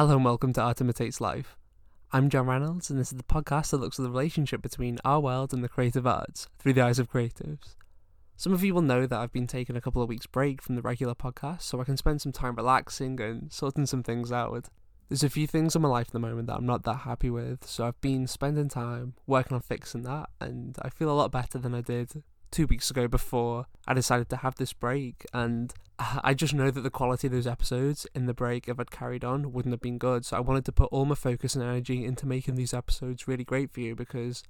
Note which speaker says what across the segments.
Speaker 1: Hello and welcome to Art Imitates Life. I'm John Reynolds, and this is the podcast that looks at the relationship between our world and the creative arts through the eyes of creatives. Some of you will know that I've been taking a couple of weeks' break from the regular podcast so I can spend some time relaxing and sorting some things out. There's a few things in my life at the moment that I'm not that happy with, so I've been spending time working on fixing that, and I feel a lot better than I did two weeks ago before I decided to have this break. And I just know that the quality of those episodes in the break, if I'd carried on, wouldn't have been good. So I wanted to put all my focus and energy into making these episodes really great for you because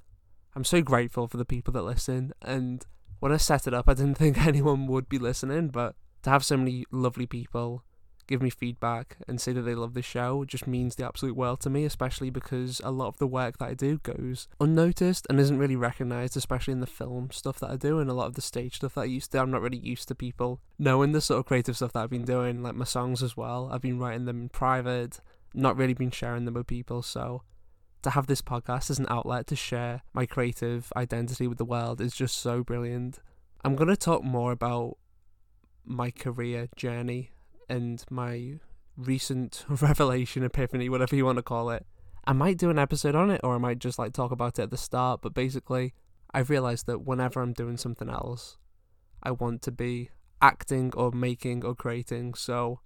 Speaker 1: I'm so grateful for the people that listen. And when I set it up, I didn't think anyone would be listening, but to have so many lovely people give me feedback and say that they love the show just means the absolute world to me, especially because a lot of the work that I do goes unnoticed and isn't really recognized, especially in the film stuff that I do and a lot of the stage stuff that I used to. I'm not really used to people knowing the sort of creative stuff that I've been doing, like my songs as well. I've been writing them in private, not really been sharing them with people, so to have this podcast as an outlet to share my creative identity with the world is just so brilliant. I'm going to talk more about my career journey and my recent revelation, epiphany, whatever you want to call it. I might do an episode on it or I might just like talk about it at the start, but basically, I've realized that whenever I'm doing something else, I want to be acting or making or creating. So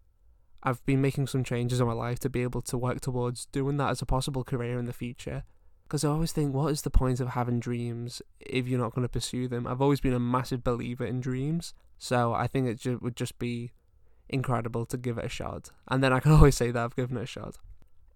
Speaker 1: I've been making some changes in my life to be able to work towards doing that as a possible career in the future. Because I always think, what is the point of having dreams if you're not going to pursue them? I've always been a massive believer in dreams. So I think it ju- would just be incredible to give it a shot. And then I can always say that I've given it a shot.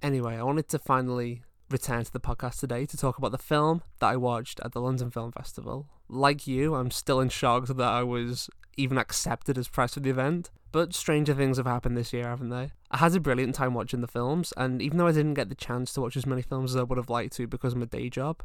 Speaker 1: Anyway, I wanted to finally return to the podcast today to talk about the film that I watched at the London Film Festival. Like you, I'm still in shock that I was even accepted as press for the event, but stranger things have happened this year, haven't they? I had a brilliant time watching the films, and even though I didn't get the chance to watch as many films as I would have liked to because of my day job,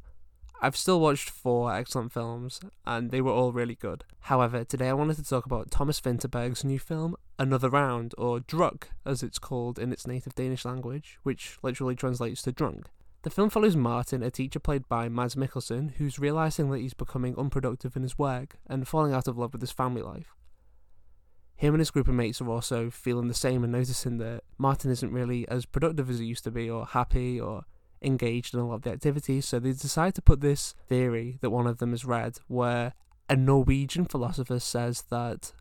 Speaker 1: I've still watched four excellent films, and they were all really good. However, today I wanted to talk about Thomas Vinterberg's new film, Another Round, or Druk, as it's called in its native Danish language, which literally translates to drunk. The film follows Martin, a teacher played by Mads Mikkelsen, who's realizing that he's becoming unproductive in his work and falling out of love with his family life. Him and his group of mates are also feeling the same and noticing that Martin isn't really as productive as he used to be, or happy, or engaged in a lot of the activities. So they decide to put this theory that one of them has read, where a Norwegian philosopher says that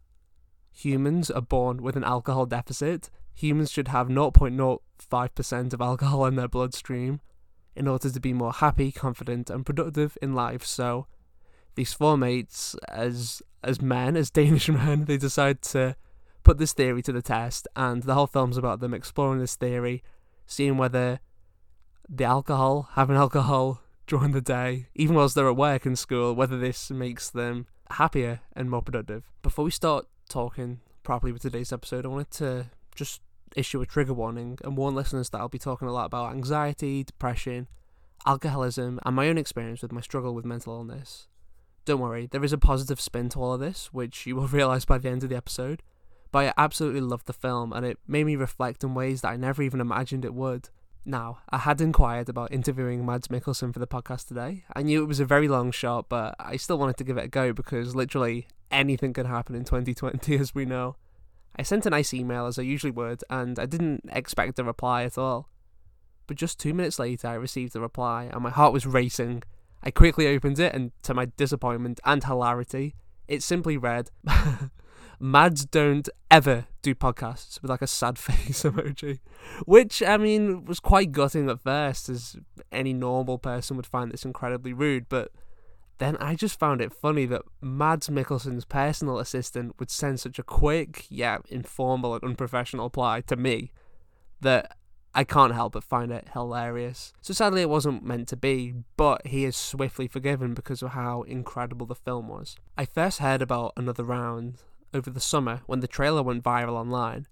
Speaker 1: humans are born with an alcohol deficit. Humans should have 0.05% of alcohol in their bloodstream in order to be more happy, confident, and productive in life. So these four mates, as as men, as Danish men, they decide to put this theory to the test, and the whole film's about them exploring this theory, seeing whether the alcohol, having alcohol during the day, even whilst they're at work and school, whether this makes them happier and more productive. Before we start talking properly with today's episode, I wanted to just issue a trigger warning and warn listeners that I'll be talking a lot about anxiety, depression, alcoholism, and my own experience with my struggle with mental illness. Don't worry, there is a positive spin to all of this, which you will realise by the end of the episode. But I absolutely loved the film, and it made me reflect in ways that I never even imagined it would. Now, I had inquired about interviewing Mads Mikkelsen for the podcast today. I knew it was a very long shot, but I still wanted to give it a go because literally anything could happen in 2020, as we know. I sent a nice email as I usually would, and I didn't expect a reply at all. But just two minutes later, I received a reply, and my heart was racing. I quickly opened it, and to my disappointment and hilarity, it simply read, Mads don't ever do podcasts with like a sad face emoji. Which, I mean, was quite gutting at first, as any normal person would find this incredibly rude, but then I just found it funny that Mads Mikkelsen's personal assistant would send such a quick, yeah, informal and unprofessional reply to me that I can't help but find it hilarious. So sadly, it wasn't meant to be, but he is swiftly forgiven because of how incredible the film was. I first heard about Another Round over the summer when the trailer went viral online.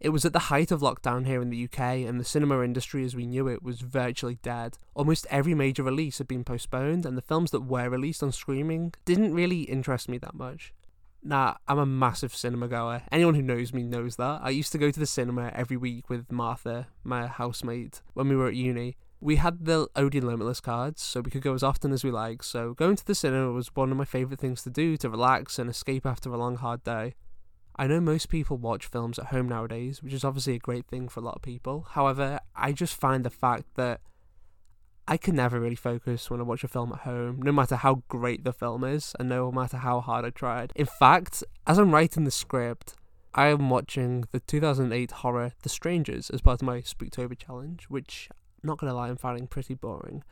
Speaker 1: It was at the height of lockdown here in the UK, and the cinema industry as we knew it was virtually dead. Almost every major release had been postponed, and the films that were released on streaming didn't really interest me that much. Now, I'm a massive cinema goer. Anyone who knows me knows that. I used to go to the cinema every week with Martha, my housemate, when we were at uni. We had the Odeon Limitless cards, so we could go as often as we like. So going to the cinema was one of my favourite things to do to relax and escape after a long, hard day. I know most people watch films at home nowadays, which is obviously a great thing for a lot of people. However, I just find the fact that I can never really focus when I watch a film at home, no matter how great the film is, and no matter how hard I tried. In fact, as I'm writing the script, I am watching the 2008 horror The Strangers as part of my Spooktober challenge, which, not gonna lie, I'm finding pretty boring.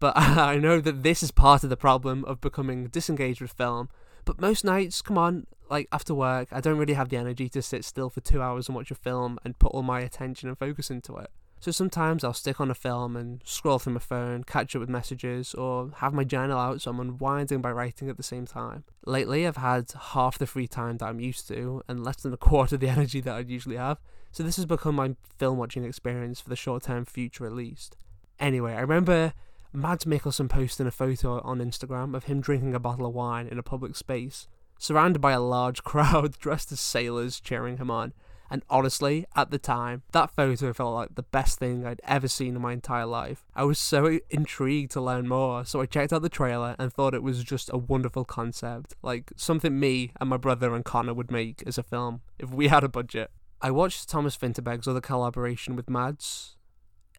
Speaker 1: But I know that this is part of the problem of becoming disengaged with film. But most nights, come on, like after work, I don't really have the energy to sit still for two hours and watch a film and put all my attention and focus into it. So sometimes I'll stick on a film and scroll through my phone, catch up with messages, or have my journal out so I'm unwinding by writing at the same time. Lately, I've had half the free time that I'm used to and less than a quarter of the energy that I'd usually have. So this has become my film watching experience for the short term future at least. Anyway, I remember Mads Mikkelsen posting a photo on Instagram of him drinking a bottle of wine in a public space, surrounded by a large crowd dressed as sailors cheering him on. And honestly, at the time, that photo felt like the best thing I'd ever seen in my entire life. I was so intrigued to learn more, so I checked out the trailer and thought it was just a wonderful concept, like something me and my brother and Connor would make as a film if we had a budget. I watched Thomas Vinterberg's other collaboration with Mads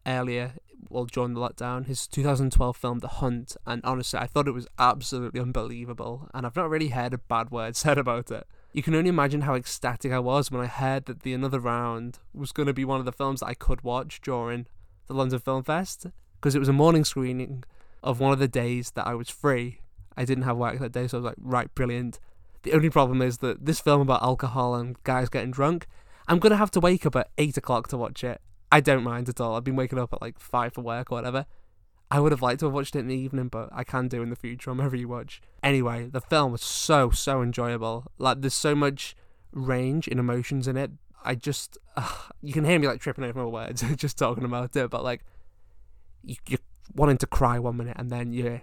Speaker 1: earlier, well, during the lockdown, his 2012 film The Hunt, and honestly, I thought it was absolutely unbelievable, and I've not really heard a bad word said about it. You can only imagine how ecstatic I was when I heard that the Another Round was going to be one of the films that I could watch during the London Film Fest because it was a morning screening of one of the days that I was free. I didn't have work that day, so I was like, right, brilliant. The only problem is that this film about alcohol and guys getting drunk, I'm going to have to wake up at 8 o'clock to watch it. I don't mind at all. I've been waking up at like 5 for work or whatever. I would have liked to have watched it in the evening, but I can do in the future on my rewatch. Anyway, the film was so so enjoyable. Like there's so much range in emotions in it. I just uh, you can hear me like tripping over my words just talking about it, but like you, you're wanting to cry one minute and then you're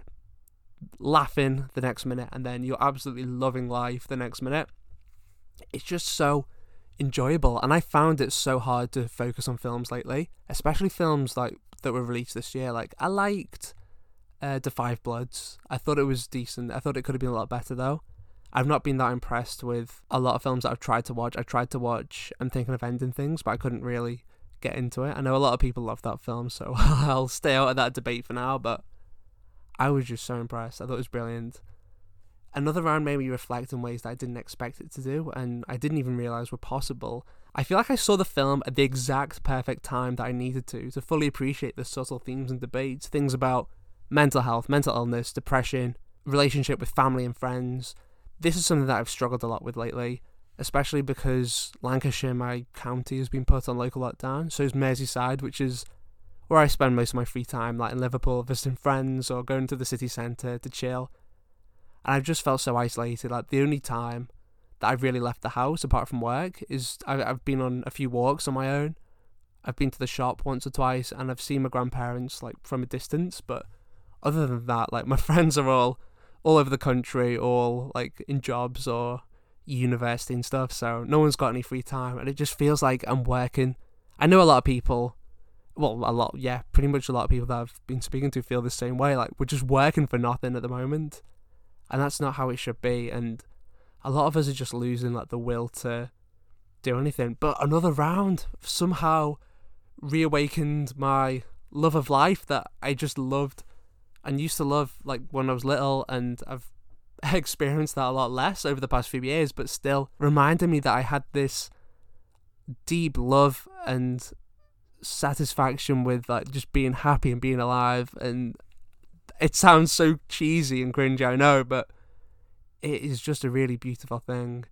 Speaker 1: laughing the next minute and then you're absolutely loving life the next minute. It's just so enjoyable and I found it so hard to focus on films lately, especially films like that were released this year. Like I liked uh, Da 5 Bloods. I thought it was decent. I thought it could have been a lot better though. I've not been that impressed with a lot of films that I've tried to watch. I tried to watch I'm thinking of ending things, but I couldn't really get into it. I know a lot of people love that film, so I'll stay out of that debate for now, but I was just so impressed. I thought it was brilliant. Another round made me reflect in ways that I didn't expect it to do, and I didn't even realize were possible. I feel like I saw the film at the exact perfect time that I needed to to fully appreciate the subtle themes and debates, things about mental health, mental illness, depression, relationship with family and friends. This is something that I've struggled a lot with lately, especially because Lancashire, my county, has been put on local lockdown. So is Merseyside, which is where I spend most of my free time, like in Liverpool, visiting friends or going to the city centre to chill. And I've just felt so isolated. Like the only time that I've really left the house apart from work is I've been on a few walks on my own. I've been to the shop once or twice and I've seen my grandparents like from a distance, but other than that, like my friends are all all over the country, all like in jobs or university and stuff, so no one's got any free time and it just feels like I'm working. I know a lot of people well, a lot, yeah, pretty much a lot of people that I've been speaking to feel the same way. Like, we're just working for nothing at the moment. And that's not how it should be. And a lot of us are just losing like the will to do anything. But another round somehow reawakened my love of life that I just loved and used to love like when I was little and I've experienced that a lot less over the past few years, but still reminded me that I had this deep love and satisfaction with like just being happy and being alive and it sounds so cheesy and cringy, I know, but it is just a really beautiful thing.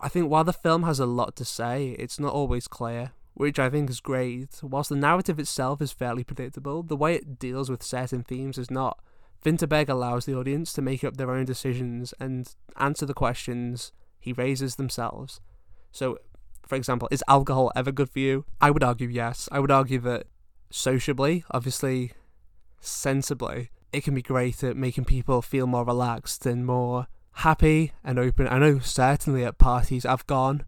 Speaker 1: I think while the film has a lot to say, it's not always clear, which I think is great. Whilst the narrative itself is fairly predictable, the way it deals with certain themes is not. Vinterberg allows the audience to make up their own decisions and answer the questions he raises themselves. So, for example, is alcohol ever good for you? I would argue yes. I would argue that sociably, obviously, sensibly, it can be great at making people feel more relaxed and more happy and open. I know certainly at parties I've gone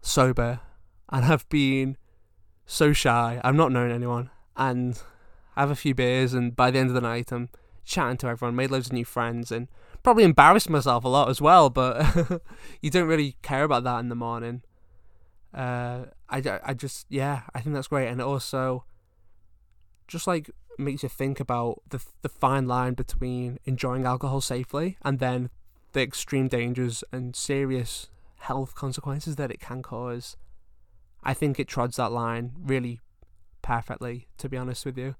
Speaker 1: sober and have been so shy. I've not known anyone and I have a few beers and by the end of the night I'm chatting to everyone, made loads of new friends and probably embarrassed myself a lot as well, but you don't really care about that in the morning. Uh, I, I just, yeah, I think that's great. And also just like makes you think about the, the fine line between enjoying alcohol safely and then the extreme dangers and serious health consequences that it can cause. I think it trods that line really perfectly, to be honest with you.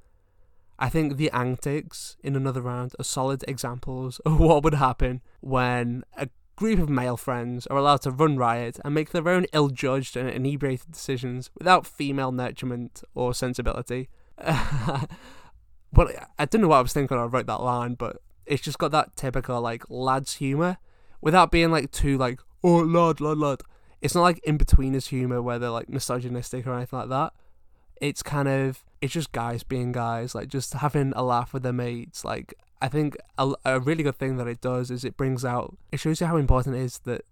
Speaker 1: I think the antics in another round are solid examples of what would happen when a group of male friends are allowed to run riot and make their own ill judged and inebriated decisions without female nurturement or sensibility. but I don't know what I was thinking when I wrote that line, but it's just got that typical like lads humor without being like too like oh lad lad lad. It's not like Inbetweeners humor where they're like misogynistic or anything like that. It's kind of it's just guys being guys, like just having a laugh with their mates. Like I think a, a really good thing that it does is it brings out it shows you how important it is that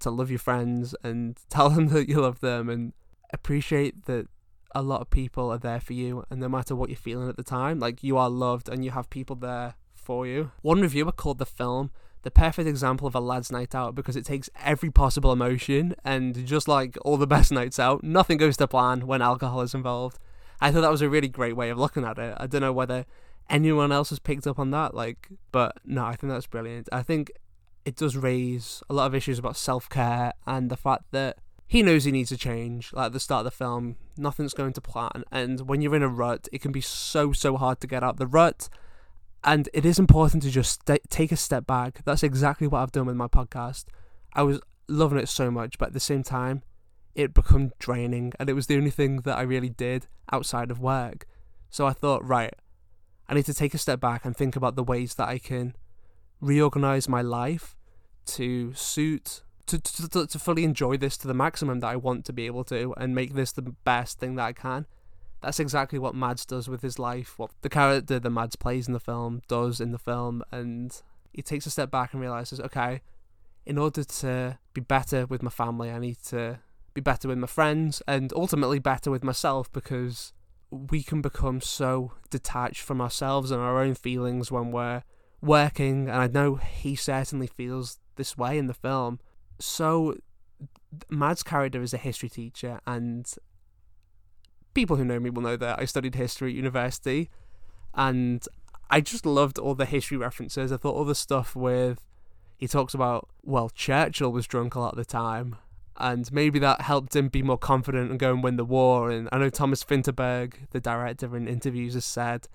Speaker 1: to love your friends and tell them that you love them and appreciate that a lot of people are there for you and no matter what you're feeling at the time like you are loved and you have people there for you. One reviewer called the film the perfect example of a lad's night out because it takes every possible emotion and just like all the best nights out nothing goes to plan when alcohol is involved. I thought that was a really great way of looking at it. I don't know whether anyone else has picked up on that like but no i think that's brilliant. I think it does raise a lot of issues about self-care and the fact that he knows he needs to change. Like at the start of the film, nothing's going to plan, and when you're in a rut, it can be so so hard to get out the rut. And it is important to just st- take a step back. That's exactly what I've done with my podcast. I was loving it so much, but at the same time, it became draining, and it was the only thing that I really did outside of work. So I thought, right, I need to take a step back and think about the ways that I can reorganize my life to suit to, to, to fully enjoy this to the maximum that I want to be able to and make this the best thing that I can. That's exactly what Mads does with his life, what the character that Mads plays in the film does in the film, and he takes a step back and realizes, okay, in order to be better with my family, I need to be better with my friends and ultimately better with myself because we can become so detached from ourselves and our own feelings when we're working, and I know he certainly feels this way in the film so Mads' character is a history teacher, and people who know me will know that I studied history at university, and I just loved all the history references. I thought all the stuff with he talks about well, Churchill was drunk a lot of the time, and maybe that helped him be more confident and go and win the war. And I know Thomas Vinterberg, the director in interviews, has said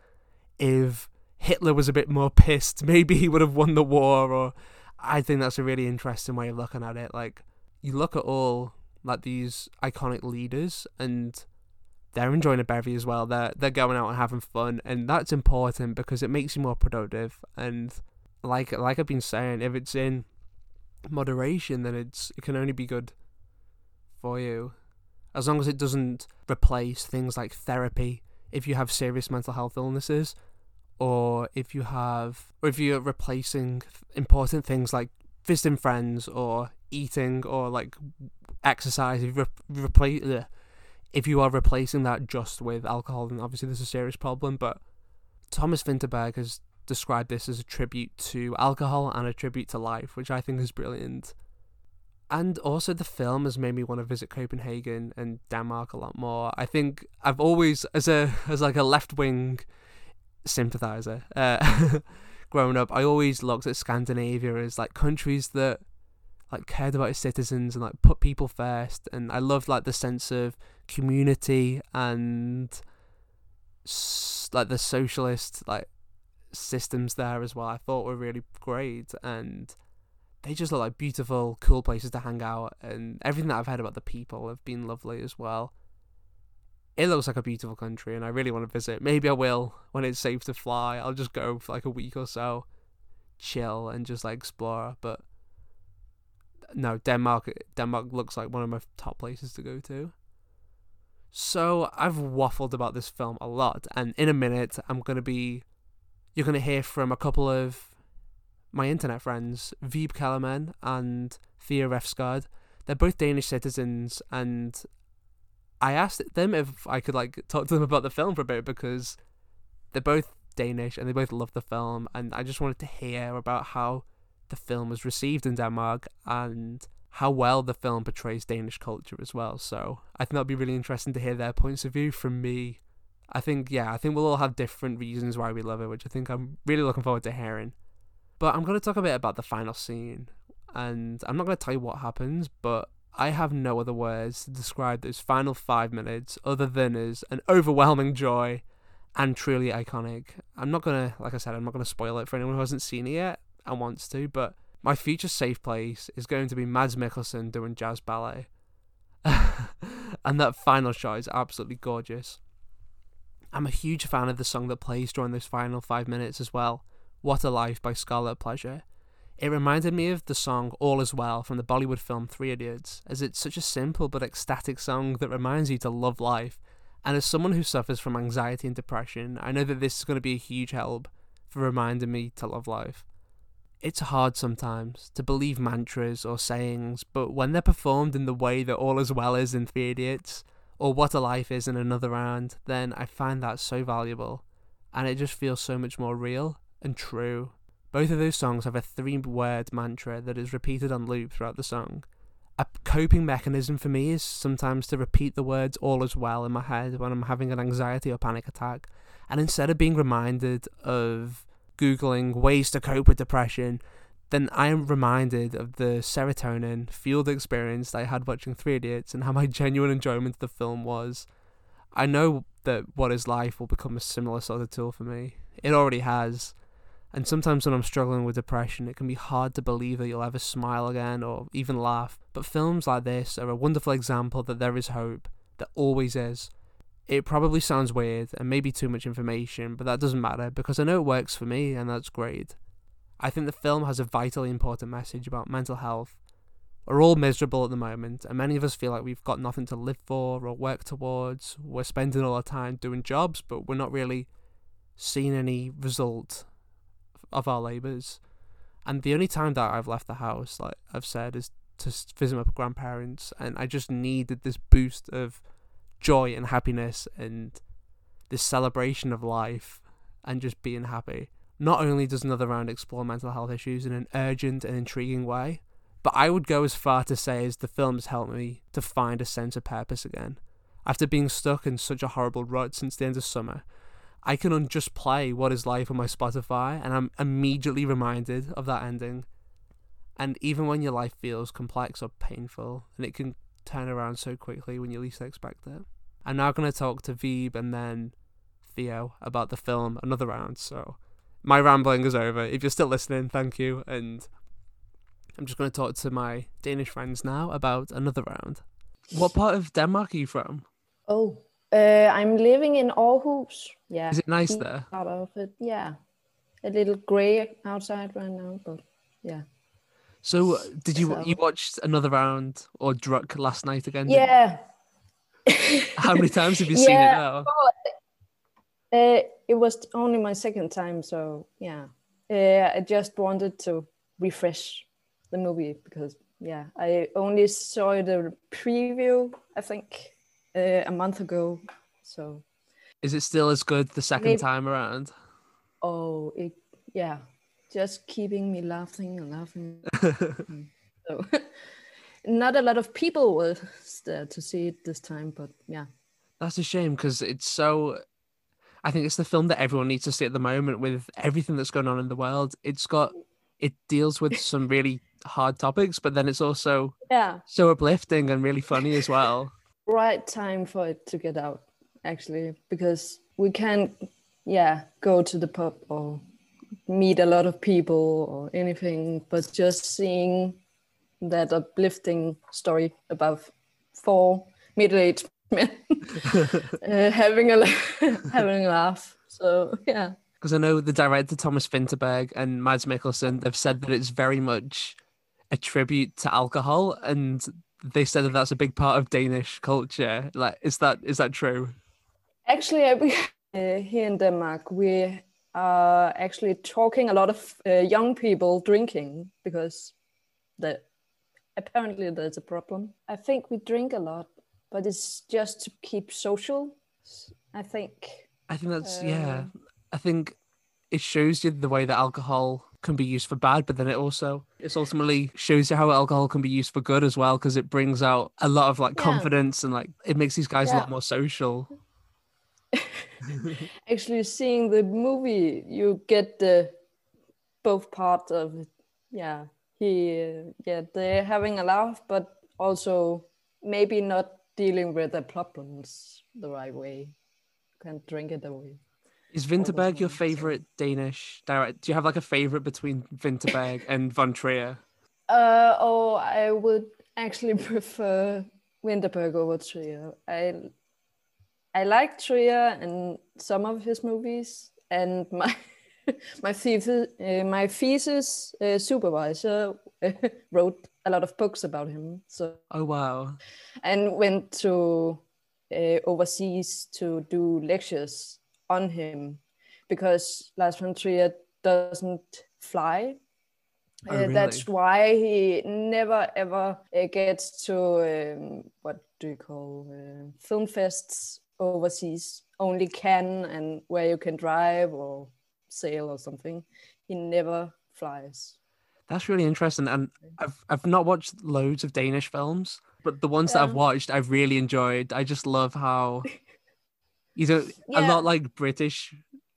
Speaker 1: if Hitler was a bit more pissed, maybe he would have won the war, or I think that's a really interesting way of looking at it. Like you look at all like these iconic leaders and they're enjoying a bevy as well. They're they're going out and having fun and that's important because it makes you more productive and like like I've been saying, if it's in moderation then it's it can only be good for you. As long as it doesn't replace things like therapy if you have serious mental health illnesses or if you have, or if you're replacing important things like visiting friends or eating or like exercise, if you re- replace, uh, if you are replacing that just with alcohol, then obviously there's a serious problem. But Thomas Vinterberg has described this as a tribute to alcohol and a tribute to life, which I think is brilliant. And also, the film has made me want to visit Copenhagen and Denmark a lot more. I think I've always, as a as like a left wing sympathizer. Uh, growing up, I always looked at Scandinavia as like countries that like cared about its citizens and like put people first, and I loved like the sense of community and like the socialist like systems there as well. I thought were really great and. They just look like beautiful, cool places to hang out, and everything that I've heard about the people have been lovely as well it looks like a beautiful country and I really want to visit. Maybe I will when it's safe to fly. I'll just go for like a week or so, chill and just like explore. But no, Denmark Denmark looks like one of my top places to go to. So I've waffled about this film a lot and in a minute I'm going to be you're going to hear from a couple of my internet friends, Veeb Kellerman and Thea Refsgaard. They're both Danish citizens and I asked them if I could like talk to them about the film for a bit because they're both Danish and they both love the film, and I just wanted to hear about how the film was received in Denmark and how well the film portrays Danish culture as well. So I think that'd be really interesting to hear their points of view from me. I think, yeah, I think we'll all have different reasons why we love it, which I think I'm really looking forward to hearing. But I'm to talk a bit about the final scene. And I'm not to tell you what happens, but I have no other words to describe those final five minutes other than as an overwhelming joy and truly iconic. I'm not to, like I said, I'm not to spoil it for anyone who hasn't seen it yet and wants to, but my future safe place is going to be Mads Mikkelsen doing jazz ballet. and that final shot is absolutely gorgeous. I'm a huge fan of the song that plays during those final five minutes as well. What a Life by Scarlet Pleasure. It reminded me of the song All Is Well from the Bollywood film Three Idiots, as it's such a simple but ecstatic song that reminds you to love life. And as someone who suffers from anxiety and depression, I know that this is going to be a huge help for reminding me to love life. It's hard sometimes to believe mantras or sayings, but when they're performed in the way that All Is Well is in Three Idiots, or What a Life is in Another Round, then I find that so valuable, and it just feels so much more real and true. Both of those songs have a three word mantra that is repeated on loop throughout the song. A coping mechanism for me is sometimes to repeat the words all is well in my head when I'm having an anxiety or panic attack, and instead of being reminded of Googling ways to cope with depression, then I am reminded of the serotonin fueled experience that I had watching Three Idiots and how my genuine enjoyment of the film was. I know that What is Life will become a similar sort of tool for me. It already has. And sometimes when I'm struggling with depression, it can be hard to believe that you'll ever smile again or even laugh. But films like this are a wonderful example that there is hope. There always is. It probably sounds weird and maybe too much information, but that doesn't matter because I know it works for me and that's great. I think the film has a vitally important message about mental health. We're all miserable at the moment, and many of us feel like we've got nothing to live for or work towards. We're spending all our time doing jobs, but we're not really seeing any result of our labours. And the only time that I've left the house, like I've said, is to visit my grandparents, and I just needed this boost of joy and happiness and this celebration of life and just being happy. Not only does Another Round explore mental health issues in an urgent and intriguing way, but I would go as far to say as the film has helped me to find a sense of purpose again. After being stuck in such a horrible rut since the end of summer, I can just play What Is Life on my Spotify and I'm immediately reminded of that ending. And even when your life feels complex or painful, and it can turn around so quickly when you least expect it. I'm now going to talk to Veeb and then Theo about the film Another Round. So my rambling is over. If you're still listening, thank you. And I'm just going to talk to my Danish friends now about Another Round. What part of Denmark are you from?
Speaker 2: Oh, uh, I'm living in Aarhus. Yeah.
Speaker 1: Is it nice there?
Speaker 2: Out of it, yeah. A little grey outside right now, but yeah.
Speaker 1: So, did you so. you watched another round or Druk last night again?
Speaker 2: Yeah,
Speaker 1: how many times have you seen it now?
Speaker 2: uh, it was only my second time, so yeah. Uh, I just wanted to refresh the movie because yeah, I only saw the preview. I think uh, a month ago. So,
Speaker 1: is it still as good the second maybe, time around?
Speaker 2: Oh, it yeah, just keeping me laughing and laughing. so not a lot of people were there to see it this time, but yeah.
Speaker 1: That's a shame because it's so. I think it's the film that everyone needs to see at the moment with everything that's going on in the world. It's got it deals with some really hard topics, but then it's also
Speaker 2: yeah
Speaker 1: so uplifting and really funny as well.
Speaker 2: Right time for it to get out, actually, because we can't yeah go to the pub or meet a lot of people or anything, but just seeing that uplifting story about four middle-aged men uh, having a having a laugh. So yeah.
Speaker 1: Because I know the director Thomas Vinterberg and Mads Mikkelsen, they've said that it's very much a tribute to alcohol, and they said that that's a big part of Danish culture. Like, is that is that true?
Speaker 2: Actually, uh, here in Denmark, we are actually talking a lot of uh, young people drinking because the apparently there's a problem. I think we drink a lot, but it's just to keep social. I think.
Speaker 1: I think that's uh, yeah. I think it shows you the way that alcohol can be used for bad, but then it also it's ultimately shows you how alcohol can be used for good as well because it brings out a lot of like
Speaker 2: Yeah.
Speaker 1: confidence and like it makes these guys a lot more social.
Speaker 2: Actually, seeing the movie, you get the both parts of it. Yeah, he, uh, yeah, they're having a laugh, but also maybe not dealing with the problems the right way. Can't drink it away.
Speaker 1: Is Vinterberg your
Speaker 2: so-
Speaker 1: favorite Danish director? Do you have like a favorite between Vinterberg and Von Trier?
Speaker 2: Uh, oh, I would actually prefer Vinterberg over Trier. I I like Trier and some of his movies, and my my thesis, uh, my thesis uh, supervisor wrote a lot of books about him. So
Speaker 1: Oh wow.
Speaker 2: and went to uh, overseas to do lectures on him because Lars von Trier doesn't fly.
Speaker 1: Oh,
Speaker 2: Uh, That's why he never ever uh, gets to um, what do you call uh, film fests overseas? Only Cannes and where you can drive or sail or something. He never flies.
Speaker 1: That's really interesting. And I've I've not watched loads of Danish films, but the ones that I've watched I've really enjoyed. I just love how you don't
Speaker 2: yeah.
Speaker 1: a lot like British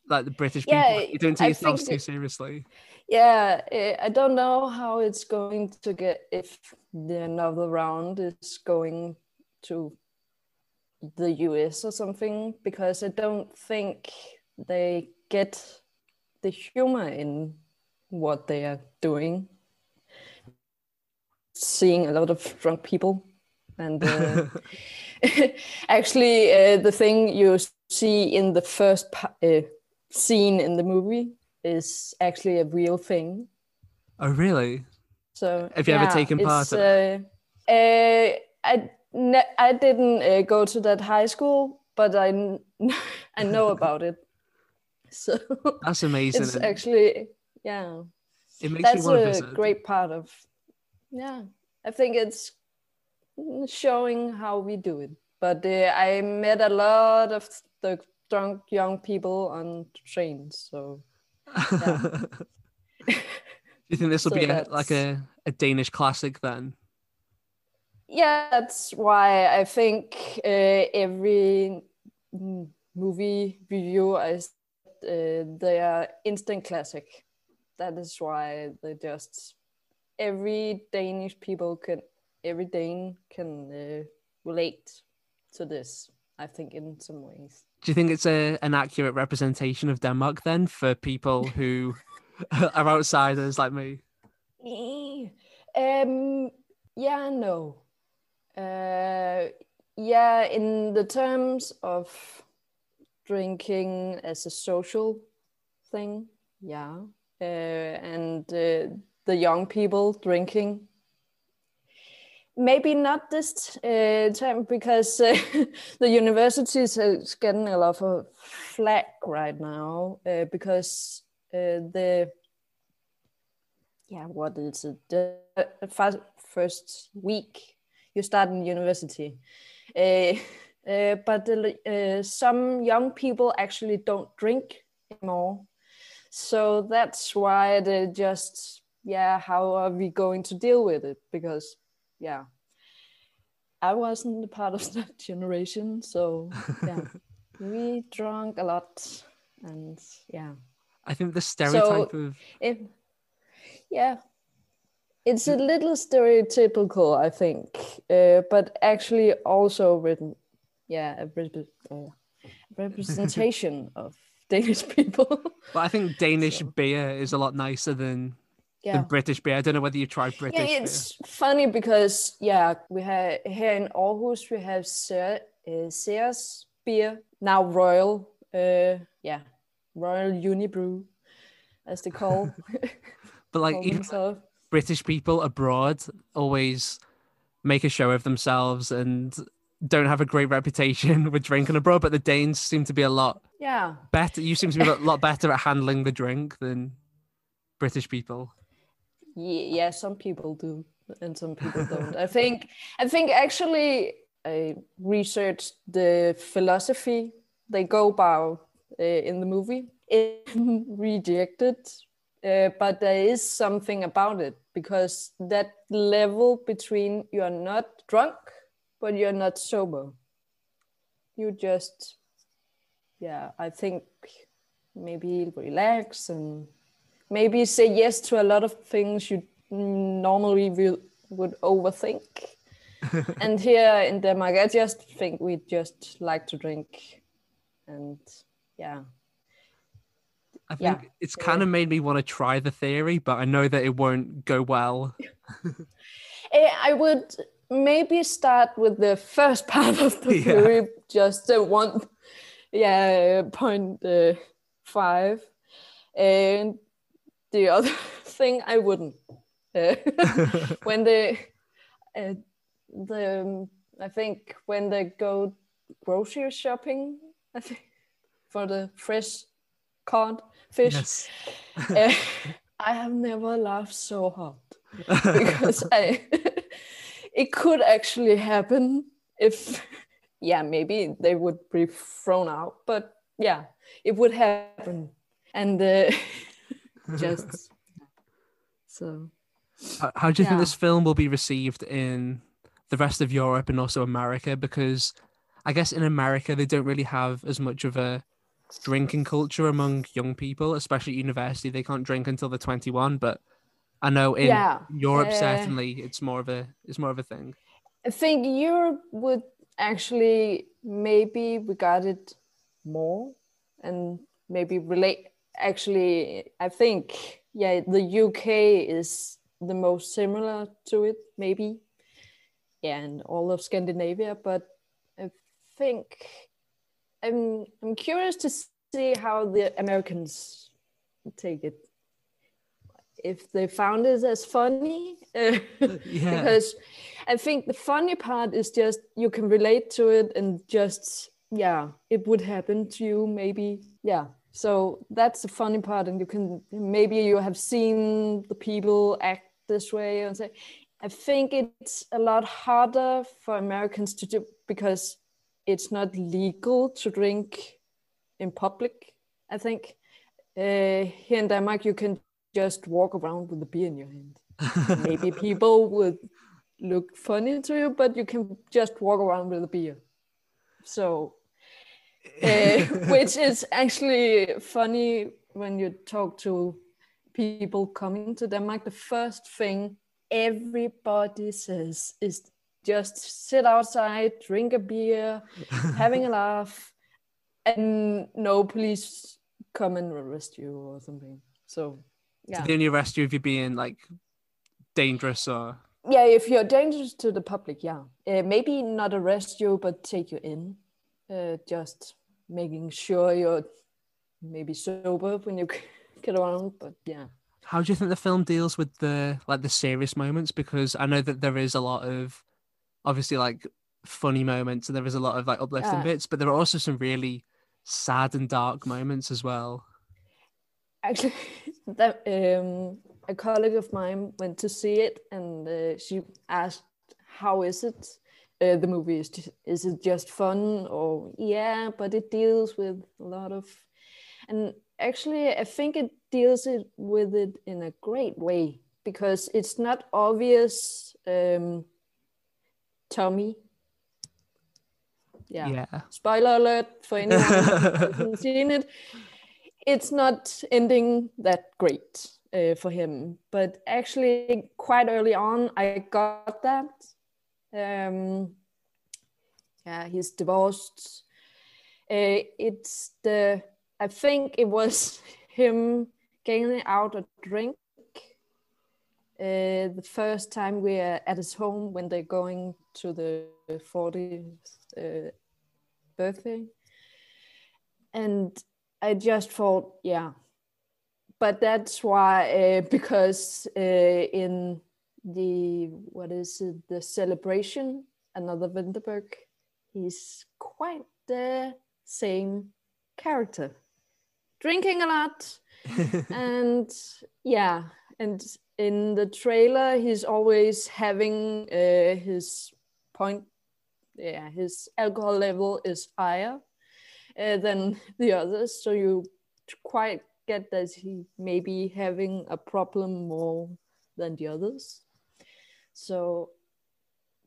Speaker 1: like the British
Speaker 2: Yeah,
Speaker 1: people. You don't take
Speaker 2: I
Speaker 1: yourselves too
Speaker 2: it-
Speaker 1: seriously.
Speaker 2: Yeah, eh, I don't know how it's going to get if the another round is going to the US or something because I don't think they get the humor in what they are doing. Seeing a lot of drunk people, and uh, actually, uh, the thing you see in the first pa- uh, scene in the movie is actually a real thing.
Speaker 1: Oh really?
Speaker 2: So
Speaker 1: Have you ever taken part in
Speaker 2: uh, uh, I ne- I didn't uh, go to that high school, but I I know about it. So
Speaker 1: That's amazing.
Speaker 2: it's actually yeah,
Speaker 1: it makes
Speaker 2: that's
Speaker 1: me want to
Speaker 2: a
Speaker 1: visit.
Speaker 2: great part of yeah. I think it's showing how we do it. But uh, I met a lot of the drunk young people on trains, so
Speaker 1: Do you think this will
Speaker 2: So
Speaker 1: be a, like a, a Danish classic then?
Speaker 2: yeah that's why i think uh, every movie review i uh, they are instant classic that is why they just every danish people can every dane can uh, relate to this i think in some ways
Speaker 1: Do you think it's a an accurate representation of Denmark then for people who are outsiders like me?
Speaker 2: Eh, Um, yeah, no. Uh, yeah, in the terms of drinking as a social thing, yeah. Uh, and uh, the young people drinking. Maybe not this uh, time because uh, the universities is getting a lot of flack right now uh, because uh, the yeah, what is it? The first, week you start in university. Uh, uh, but uh, some young people actually don't drink anymore. So that's why they just, yeah, how are we going to deal with it? Because, yeah, I wasn't a part of that generation. So, yeah, we drank a lot. And, yeah.
Speaker 1: I think the stereotype of
Speaker 2: If yeah, it's a little stereotypical, I think, uh, but actually also written, yeah, a rep- uh, representation of Danish people.
Speaker 1: but I think Danish
Speaker 2: So-
Speaker 1: beer is a lot nicer than
Speaker 2: yeah.
Speaker 1: than British beer. I don't know whether you've tried British
Speaker 2: Yeah,
Speaker 1: beer.
Speaker 2: it's funny because yeah, we have here in Aarhus we have Ser, uh, Ceres beer now Royal, uh, yeah, Royal Unibrew, as they call,
Speaker 1: But like even
Speaker 2: themselves.
Speaker 1: British people abroad always make a show of themselves and don't have a great reputation with drinking abroad, but the Danes seem to be a lot
Speaker 2: Yeah,
Speaker 1: better. You seem to be a lot better at handling the drink than British people.
Speaker 2: Ye- yeah some people do and some people don't. I think i think actually i researched the philosophy they go by uh, in the movie. It rejected uh, but there is something about it because that level between you're not drunk but you're not sober. You just yeah i think maybe relax and maybe say yes to a lot of things you normally will, would overthink and here in denmark i just think we just like to drink and yeah
Speaker 1: I think
Speaker 2: Yeah.
Speaker 1: it's kind of made me want to try the theory, but I know that it won't go well.
Speaker 2: Eh, I would maybe start with the first part of the
Speaker 1: Yeah.
Speaker 2: theory, just the one, yeah, point uh, five, and the other thing I wouldn't. When they, uh, the um, I think when they go grocery shopping, I think for the fresh caught fish,
Speaker 1: yes.
Speaker 2: uh, I have never laughed so hard because I it could actually happen if yeah maybe they would be thrown out but yeah it would happen and uh, just so
Speaker 1: How, how do you think this film will be received in the rest of Europe and also America? Because I guess in America they don't really have as much of a drinking culture among young people, especially at university. They can't drink until they're 21, but I know in
Speaker 2: yeah
Speaker 1: Europe
Speaker 2: uh,
Speaker 1: certainly it's more of a it's more of a thing.
Speaker 2: I think Europe would actually maybe regard it more and maybe relate. Actually, I think, yeah, the UK is the most similar to it, maybe. And all of Scandinavia. But I think I'm, I'm curious to see how the Americans take it. If they found it as funny.
Speaker 1: Yeah.
Speaker 2: because I think the funny part is just you can relate to it and just yeah, it would happen to you maybe. Yeah. So that's the funny part, and you can maybe you have seen the people act this way and say, I think it's a lot harder for Americans to do because it's not legal to drink in public. I think uh, here in Denmark you can just walk around with a beer in your hand maybe people would look funny to you, but you can just walk around with a beer. So, uh, which is actually funny when you talk to people coming to Denmark. The first thing everybody says is just sit outside, drink a beer, having a laugh, and no police come and arrest you or something. So, yeah.
Speaker 1: They only arrest you if you're being like dangerous or
Speaker 2: yeah if you're dangerous to the public yeah uh, maybe not arrest you but take you in uh, just making sure you're maybe sober when you get around but yeah
Speaker 1: How do you think the film deals with the like the serious moments? Because I know that there is a lot of obviously like funny moments and there is a lot of like uplifting
Speaker 2: Yeah.
Speaker 1: bits, but there are also some really sad and dark moments as well.
Speaker 2: actually that um, a colleague of mine went to see it and uh, she asked how is it uh, the movie is just, is it just fun? Or yeah but it deals with a lot of and actually i think it deals it with it in a great way because it's not obvious um, tommy. Yeah.
Speaker 1: Yeah.
Speaker 2: spoiler alert for anyone who hasn't seen it. It's not ending that great uh, for him but actually quite early on i got that um yeah. he's divorced. Uh, it's the i think it was him getting out a drink uh, the first time we're at his home when they're going to the 40th uh, birthday. And i just thought yeah. But that's why uh, because uh, in the what is it the celebration another Vinterberg he's quite the same character. Drinking a lot. And yeah and in the trailer he's always having uh, his point yeah his alcohol level is higher uh, than the others. So you quite get that he may be having a problem more than the others. So,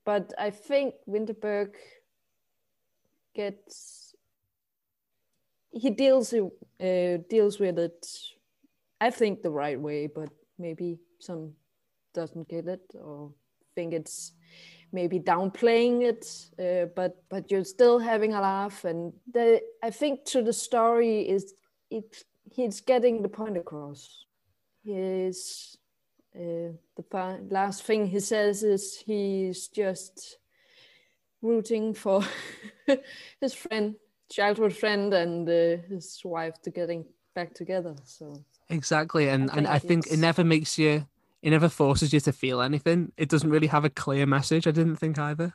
Speaker 2: but I think Vinterberg gets he deals uh, deals with it. I think the right way, but maybe some doesn't get it or think it's maybe downplaying it, uh, but but you're still having a laugh. And the I think to the story is it he's getting the point across. He's uh, the last thing he says is he's just rooting for his friend, childhood friend, and uh, his wife to getting back together. So
Speaker 1: exactly, and I and I think it never makes you it never forces you to feel anything. It doesn't really have a clear message. I didn't think either.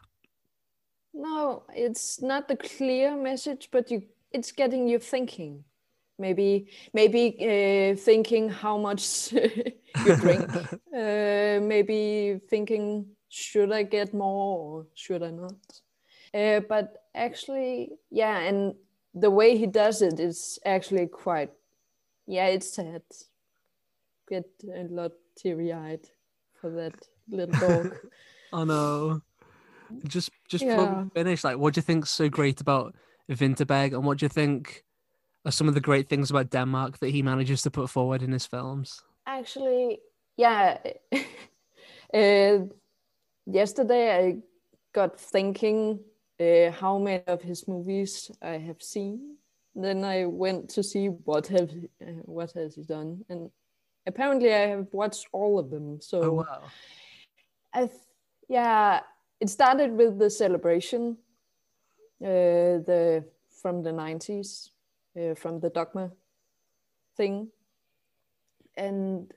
Speaker 2: No, it's not the clear message, but you it's getting you thinking. Maybe maybe uh, thinking how much you drink. uh, maybe thinking should I get more or should I not? Uh, but actually, yeah, and the way he does it is actually quite, yeah, it's sad. Get a lot teary eyed for that little dog.
Speaker 1: oh no. Just just yeah. finish, like what do you think's so great about Vinterberg and what do you think are some of the great things about Denmark that he manages to put forward in his films?
Speaker 2: Actually, yeah. uh, yesterday I got thinking uh, how many of his movies I have seen. Then I went to see what have uh, what has he done, and apparently I have watched all of them. So
Speaker 1: oh, wow.
Speaker 2: I th- yeah, it started with the celebration, uh, the from the nineties, uh, from the dogma thing, and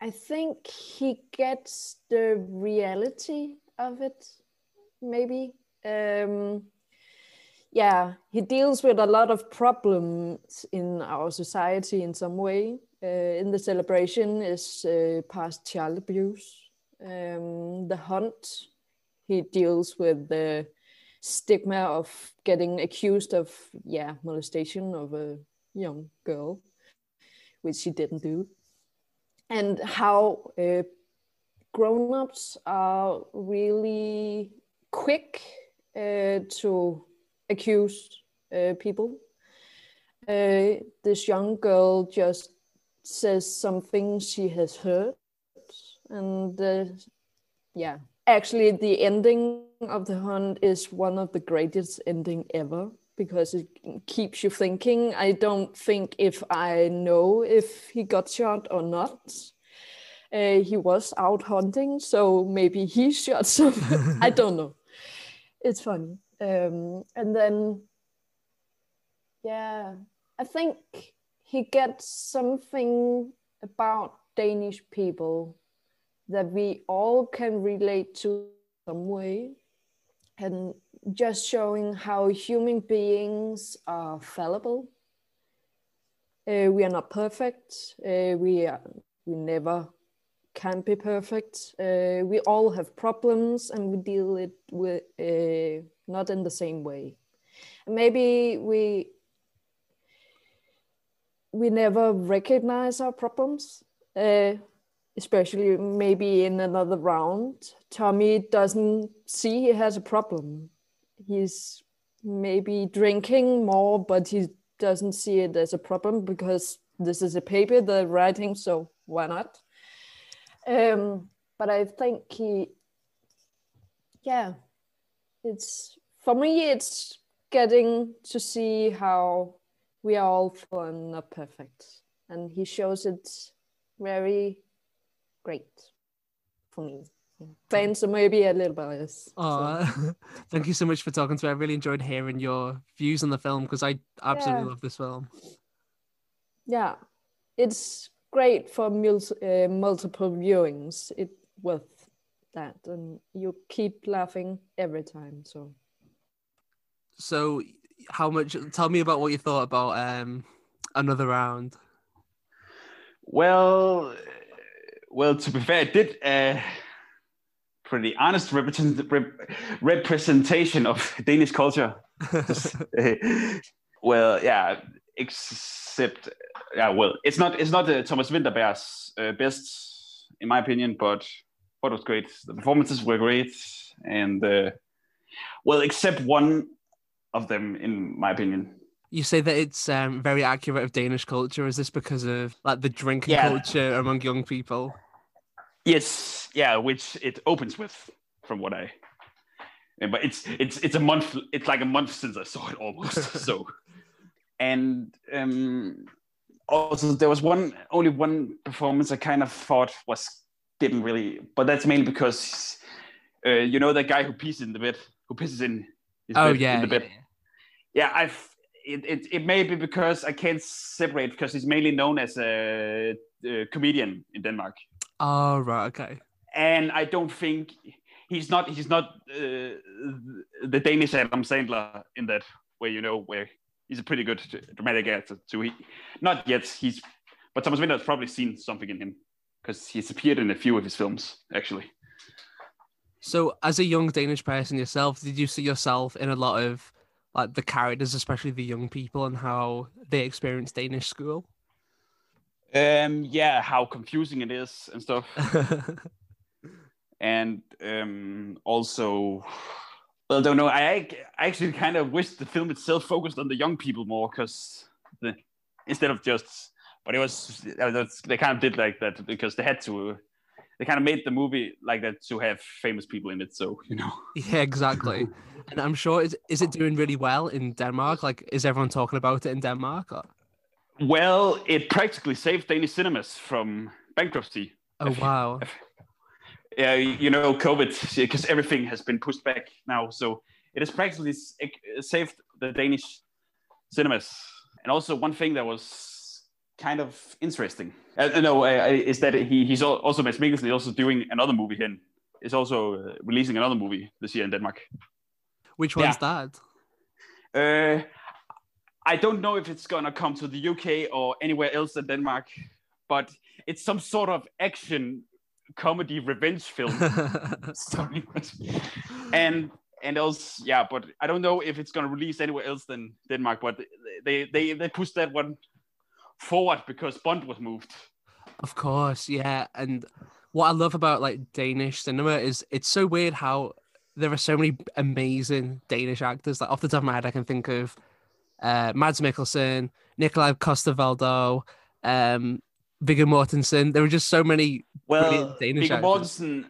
Speaker 2: I think he gets the reality of it, maybe. Um, yeah, he deals with a lot of problems in our society in some way, uh, in the celebration is uh, past child abuse. Um, the hunt, he deals with the stigma of getting accused of, yeah, molestation of a young girl, which she didn't do. And how uh, grown-ups are really quick uh, to accuse uh, people. Uh, this young girl just says something she has heard and uh, yeah actually the ending of the hunt is one of the greatest ending ever because it keeps you thinking. I don't think if i know if he got shot or not. Uh, he was out hunting so maybe he shot some. I don't know. It's funny. Um, and then yeah i think he gets something about Danish people that we all can relate to some way and just showing how human beings are fallible. Uh, we are not perfect. Uh, we are, we never can be perfect. Uh, we all have problems and we deal it with uh, not in the same way. Maybe we we never recognize our problems, uh, especially maybe in another round. Tommy doesn't see he has a problem. He's maybe drinking more, but he doesn't see it as a problem because this is a paper they're writing, so why not? Um, but I think he, yeah, it's for me, it's getting to see how we are all fallen not perfect and he shows it very great for me fans are maybe a little biased
Speaker 1: oh so. thank you so much for talking to me i really enjoyed hearing your views on the film because i absolutely yeah. love this film
Speaker 2: yeah it's great for mul- uh, multiple viewings it worth that and you keep laughing every time so
Speaker 1: so how much? Tell me about what you thought about um, another round.
Speaker 3: Well, well, to be fair, it did a uh, pretty honest represent, rep, representation of Danish culture. Just, uh, well, yeah, except yeah, well, it's not it's not uh, Thomas Vinterberg's uh, best in my opinion, but what was great. The performances were great, and uh, well, except one of them, in my opinion.
Speaker 1: You say that it's um, very accurate of Danish culture. Is this because of like the drinking
Speaker 3: Yeah.
Speaker 1: culture among young people?
Speaker 3: Yes, yeah, which it opens with, from what I. yeah, But it's it's it's a month. It's like a month since I saw it almost. so, and um, also there was one only one performance I kind of thought was didn't really, but that's mainly because uh, you know that guy who pisses in the bed, who pisses in his
Speaker 1: Oh
Speaker 3: bed,
Speaker 1: yeah,
Speaker 3: in the
Speaker 1: yeah,
Speaker 3: bed. Yeah, I've. It, it, it may be because I can't separate because he's mainly known as a, a comedian in Denmark
Speaker 1: Oh right, okay.
Speaker 3: and I don't think he's not he's not uh, the Danish Adam Sandler in that way, you know, where he's a pretty good dramatic actor. So he not yet he's, but Thomas Winter has probably seen something in him because he's appeared in a few of his films actually.
Speaker 1: So, as a young Danish person yourself, did you see yourself in a lot of like the characters, especially the young people, and how they experience Danish school?
Speaker 3: Um, yeah, how confusing it is and stuff, and um, also. Well, I don't know. I, I actually kind of wish the film itself focused on the young people more, because instead of just, but it was uh, they kind of did like that because they had to. They kind of made the movie like that to have famous people in it. So you know.
Speaker 1: yeah, exactly. And I'm sure is is it doing really well in Denmark? Like, is everyone talking about it in Denmark? Or...
Speaker 3: Well, it practically saved Danish cinemas from bankruptcy.
Speaker 1: Oh wow!
Speaker 3: Yeah, you know, COVID, because everything has been pushed back now. So it has practically saved the Danish cinemas. And also, one thing that was kind of interesting, uh, no, uh, is that he, he's also Mads Mikkelsen is also doing another movie here. Is also uh, releasing another movie this year in Denmark.
Speaker 1: Which one's that?
Speaker 3: Uh, I don't know if it's gonna come to the UK or anywhere else in Denmark, but it's some sort of action comedy revenge film. Sorry. and and else, yeah, but I don't know if it's gonna release anywhere else than Denmark. But they they they pushed that one forward because Bond was moved.
Speaker 1: Of course, yeah. And what I love about like Danish cinema is it's so weird how there are so many amazing Danish actors. Like off the top of my head, I can think of uh, Mads Mikkelsen, Nikolai Coster-Waldau, um, Viggo Mortensen. There were just so many
Speaker 3: Well,
Speaker 1: brilliant Danish
Speaker 3: Viggo. Mortensen.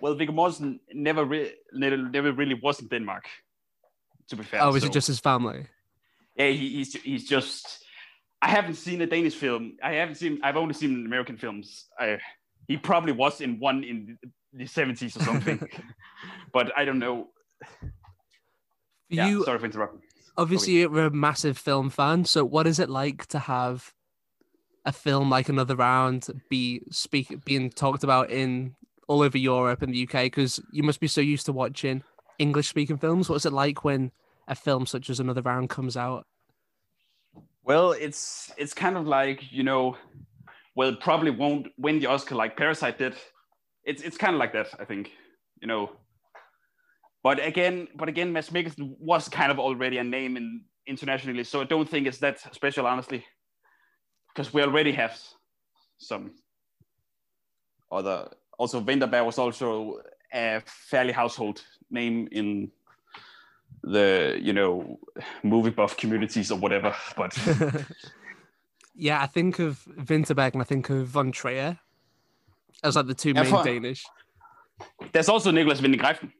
Speaker 3: Well, Viggo Mortensen never re- never, never really was in Denmark. To be fair.
Speaker 1: Oh, is
Speaker 3: so-
Speaker 1: it just his family?
Speaker 3: Yeah, he, he's he's just. I haven't seen a Danish film. I haven't seen. I've only seen American films. I, he probably was in one in the seventies or something, but I don't know. Yeah,
Speaker 1: you,
Speaker 3: sorry for interrupting.
Speaker 1: Obviously, you're a massive film fan. So, what is it like to have a film like Another Round be speak being talked about in all over Europe and the UK? Because you must be so used to watching English speaking films. What's it like when a film such as Another Round comes out?
Speaker 3: Well, it's it's kind of like you know, well, probably won't win the Oscar like Parasite did. It's it's kind of like that, I think. You know. But again, but again, Mads Mikkelsen was kind of already a name in internationally, so I don't think it's that special, honestly, because we already have some other. Also, Vinterberg was also a fairly household name in the you know movie buff communities or whatever. But
Speaker 1: yeah, I think of Vinterberg and I think of Von Trier as like the two
Speaker 3: Yeah,
Speaker 1: main
Speaker 3: for-
Speaker 1: Danish.
Speaker 3: there's also Nicolas Winding Refn.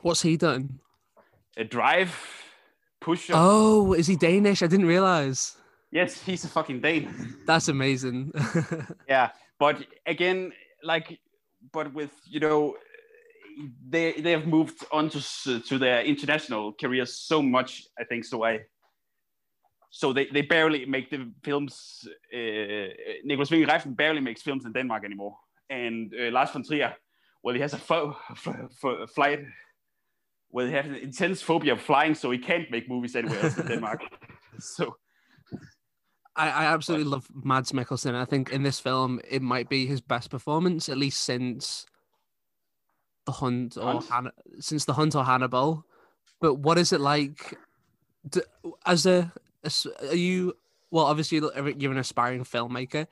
Speaker 1: What's he done?
Speaker 3: A drive pusher.
Speaker 1: Oh, is he Danish? I didn't realize.
Speaker 3: Yes, he's a fucking Dane.
Speaker 1: That's amazing.
Speaker 3: yeah, but again, like, but with you know, they they have moved on to to their international careers so much. I think so. I so they, they barely make the films. Uh, Nicolas Refn barely makes films in Denmark anymore, and uh, Lars von Trier, well, he has a fo- f- f- flight. Well, he has an intense phobia of flying, so he can't make movies anywhere else in Denmark. so
Speaker 1: I, I absolutely love Mads Mikkelsen. I think in this film it might be his best performance, at least since the Hunt or
Speaker 3: Hunt.
Speaker 1: Han- since the Hunt or Hannibal. But what is it like to, as a as- are you? Well, obviously you're an aspiring filmmaker.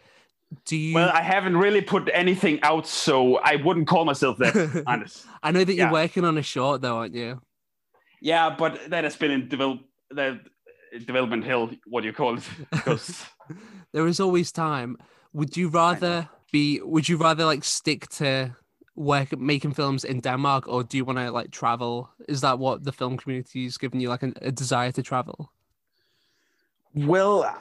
Speaker 1: Do you?
Speaker 3: Well, I haven't really put anything out, so I wouldn't call myself that. honest.
Speaker 1: I know that you're working on a short, though, aren't you?
Speaker 3: Yeah, but that has been in develop that development hell. What do you call it? Because
Speaker 1: There is always time. Would you rather be? Would you rather like stick to work making films in Denmark, or do you want to like travel? Is that what the film community is giving you, like a, a desire to travel?
Speaker 3: well,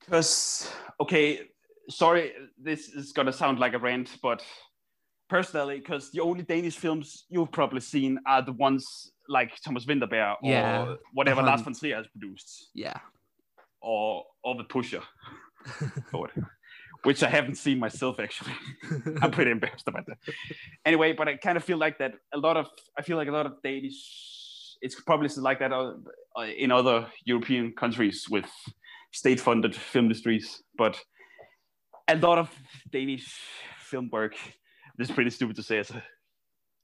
Speaker 3: because okay, sorry, this is gonna sound like a rant, but personally, because the only Danish films you've probably seen are the ones like Thomas Vinterberg or
Speaker 1: Yeah,
Speaker 3: whatever Lars von Trier has produced,
Speaker 1: Yeah.
Speaker 3: or or the Pusher, which I haven't seen myself actually. I'm pretty embarrassed about that. Anyway, but I kind of feel like that a lot of I feel like a lot of Danish. It's probably like that uh, uh, in other European countries with state-funded film industries, but a lot of Danish film work. This is pretty stupid to say as a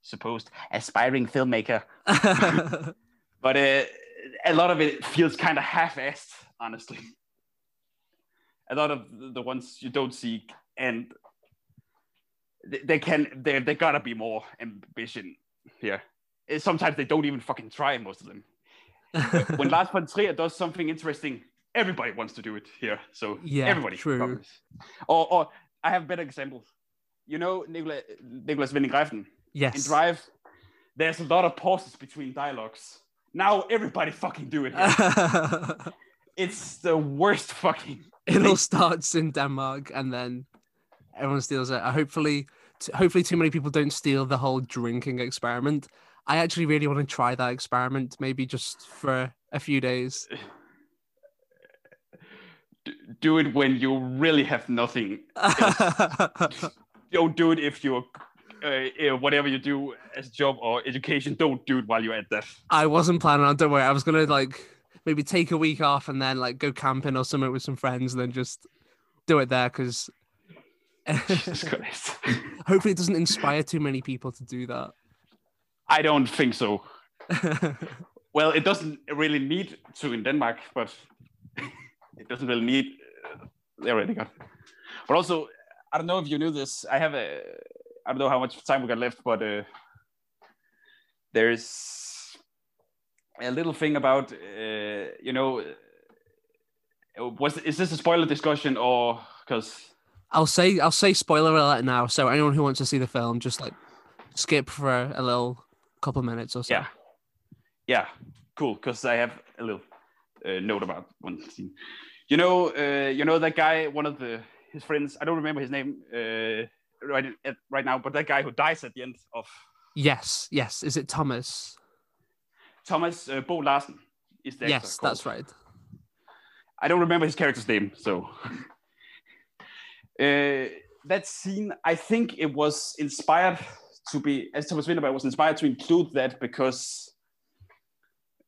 Speaker 3: supposed aspiring filmmaker, but uh, a lot of it feels kind of half-assed, honestly. A lot of the ones you don't see, and they- they can there there gotta be more ambition here. Sometimes they don't even fucking try most of them. When Lars von Trier does something interesting, everybody wants to do it here. So
Speaker 1: Yeah,
Speaker 3: everybody.
Speaker 1: true.
Speaker 3: Or or I have better examples. You know Nicola, Nicolas Refn
Speaker 1: yes.
Speaker 3: in Drive. There's a lot of pauses between dialogues. Now everybody fucking do it. Here. it's the worst fucking.
Speaker 1: it all starts in Denmark, and then everyone steals it. Hopefully, t- hopefully, too many people don't steal the whole drinking experiment. I actually really want to try that experiment, maybe just for a few days.
Speaker 3: Do it when you really have nothing. Don't do it if you're. Uh, uh, whatever you do as a job or education, don't do it while you're at that.
Speaker 1: I wasn't planning on. Don't worry. I was gonna like maybe take a week off and then like go camping or something with some friends, and then just do it there because
Speaker 3: Jesus Christ.
Speaker 1: hopefully it doesn't inspire too many people to do that.
Speaker 3: I don't think so. Well, it doesn't really need to in Denmark, but it doesn't really need. Uh, they already got. But also, I don't know if you knew this. I have a. I don't know how much time we got left, but uh, there's a little thing about uh, you know. uh, Was is this a spoiler discussion or because
Speaker 1: I'll say I'll say spoiler alert now. So anyone who wants to see the film, just like skip for a little couple minutes or so.
Speaker 3: Yeah. Yeah, cool. Because I have a little uh, note about one scene. You know, uh, you know that guy, one of the his friends. I don't remember his name uh, right right now, but that guy who dies at the end of
Speaker 1: Yes. Yes. Is it Thomas?
Speaker 3: Thomas uh, Bo Larsen is the
Speaker 1: yes,
Speaker 3: called.
Speaker 1: that's right.
Speaker 3: I don't remember his character's name, so. uh, that scene, I think it was inspired to be, as Thomas Vinterberg was inspired to include that because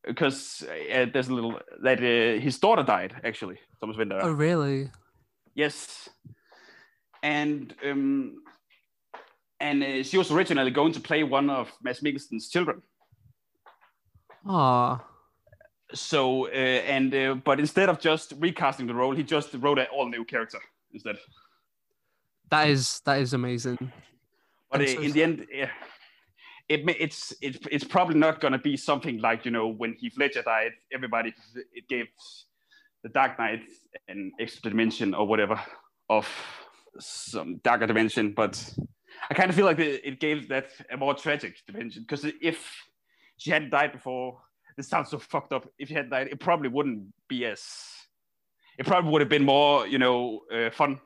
Speaker 3: because uh, there's a little that uh, his daughter died actually, Thomas Vinterberg.
Speaker 1: Oh, really?
Speaker 3: Yes, and um, and uh, she was originally going to play one of Mads Mikkelsen's children.
Speaker 1: Ah.
Speaker 3: So uh, and uh, but instead of just recasting the role, he just wrote an all new character instead.
Speaker 1: That is that is amazing.
Speaker 3: But uh,
Speaker 1: so
Speaker 3: in the end, yeah, it it's it's it's probably not gonna be something like you know when Heath Ledger died, everybody it gave the Dark Knight an extra dimension or whatever of some darker dimension. But I kind of feel like it it gave that a more tragic dimension because if she hadn't died before, this sounds so fucked up. If she hadn't died, it probably wouldn't be as. It probably would have been more, you know, uh, fun.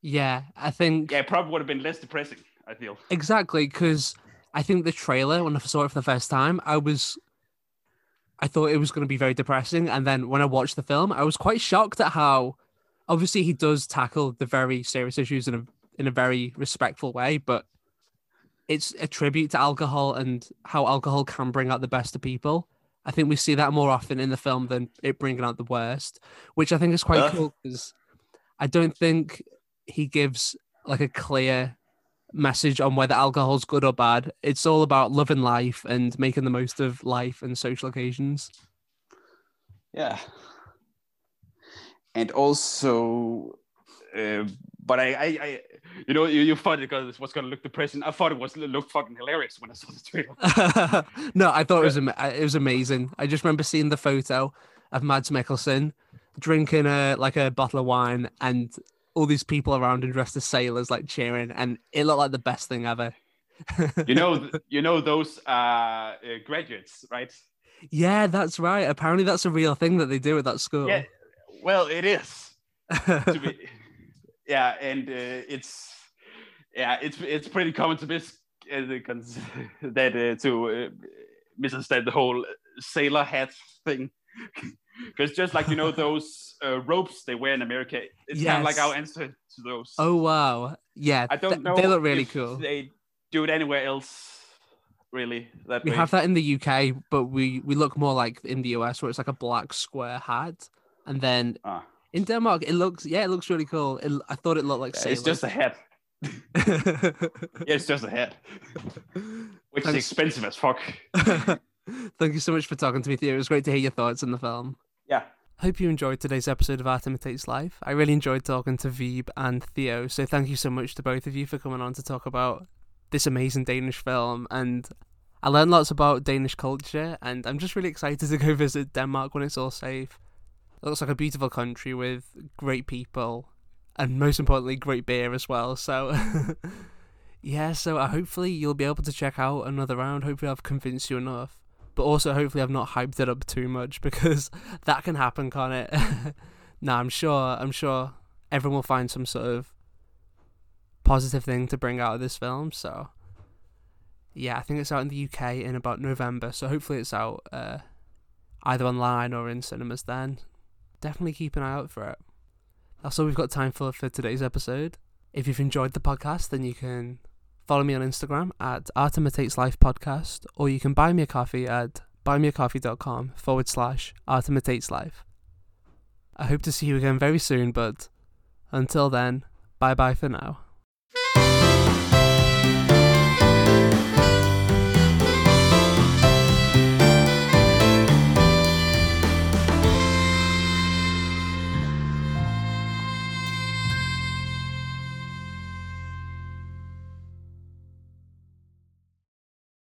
Speaker 1: Yeah, I think
Speaker 3: Yeah, it probably would have been less depressing. I feel.
Speaker 1: exactly because I think the trailer when I saw it for the first time, I was, I thought it was going to be very depressing, and then when I watched the film, I was quite shocked at how, obviously, he does tackle the very serious issues in a in a very respectful way, but it's a tribute to alcohol and how alcohol can bring out the best of people. I think we see that more often in the film than it bringing out the worst, which I think is quite
Speaker 3: Uh.
Speaker 1: cool because I don't think he gives like a clear message on whether alcohol's good or bad. It's all about loving life and making the most of life and social occasions.
Speaker 3: Yeah, and also, uh, but I, I, I, you know, you, you thought it was going to look depressing. I thought it was look fucking hilarious when I saw the trailer.
Speaker 1: no, I thought it was it was amazing. I just remember seeing the photo of Mads Mikkelsen drinking a like a bottle of wine and all these people around and dressed as sailors like cheering and it looked like the best thing ever.
Speaker 3: You know you know those uh, uh, graduates right?
Speaker 1: Yeah that's right. Apparently that's a real thing that they do at that school.
Speaker 3: Yeah. Well it is. Be, yeah and uh, it's yeah it's it's pretty common to miss uh, that uh, to uh, misunderstand the whole sailor hat thing because just like you know those uh, ropes they wear in America, it's yes. kind of like our answer to those.
Speaker 1: Oh wow, yeah,
Speaker 3: I don't th- know.
Speaker 1: They look really cool.
Speaker 3: They do it anywhere else, really. That
Speaker 1: we
Speaker 3: way.
Speaker 1: have that in the UK, but we we look more like in the US where it's like a black square hat, and then ah. in Denmark it looks yeah it looks really cool. It, I thought it looked like
Speaker 3: yeah, it's just a hat. yeah, it's just a hat, which Thanks. is expensive as fuck.
Speaker 1: Thank you so much for talking to me, Theo. It was great to hear your thoughts on the film.
Speaker 3: Yeah.
Speaker 1: Hope you enjoyed today's episode of Art Imitates Life. I really enjoyed talking to Veeb and Theo, so thank you so much to both of you for coming on to talk about this amazing Danish film. And I learned lots about Danish culture, and I'm just really excited to go visit Denmark when it's all safe. It looks like a beautiful country with great people, and most importantly, great beer as well. So. yeah, so uh, hopefully you'll be able to check out another round. Hopefully, I've convinced you enough but also hopefully I've not hyped it up too much because that can happen, can't it? nah, I'm sure. I'm sure everyone will find some sort of positive thing to bring out of this film. So yeah, I think it's out in the UK in about November. So hopefully it's out uh, either online or in cinemas then. Definitely keep an eye out for it. That's all we've got time for for today's episode. If you've enjoyed the podcast, then you can Follow me on Instagram at Art Imitates Life Podcast, or you can buy me a coffee at buymeacoffee.com forward slash Art Imitates Life. I hope to see you again very soon, but until then, bye bye for now.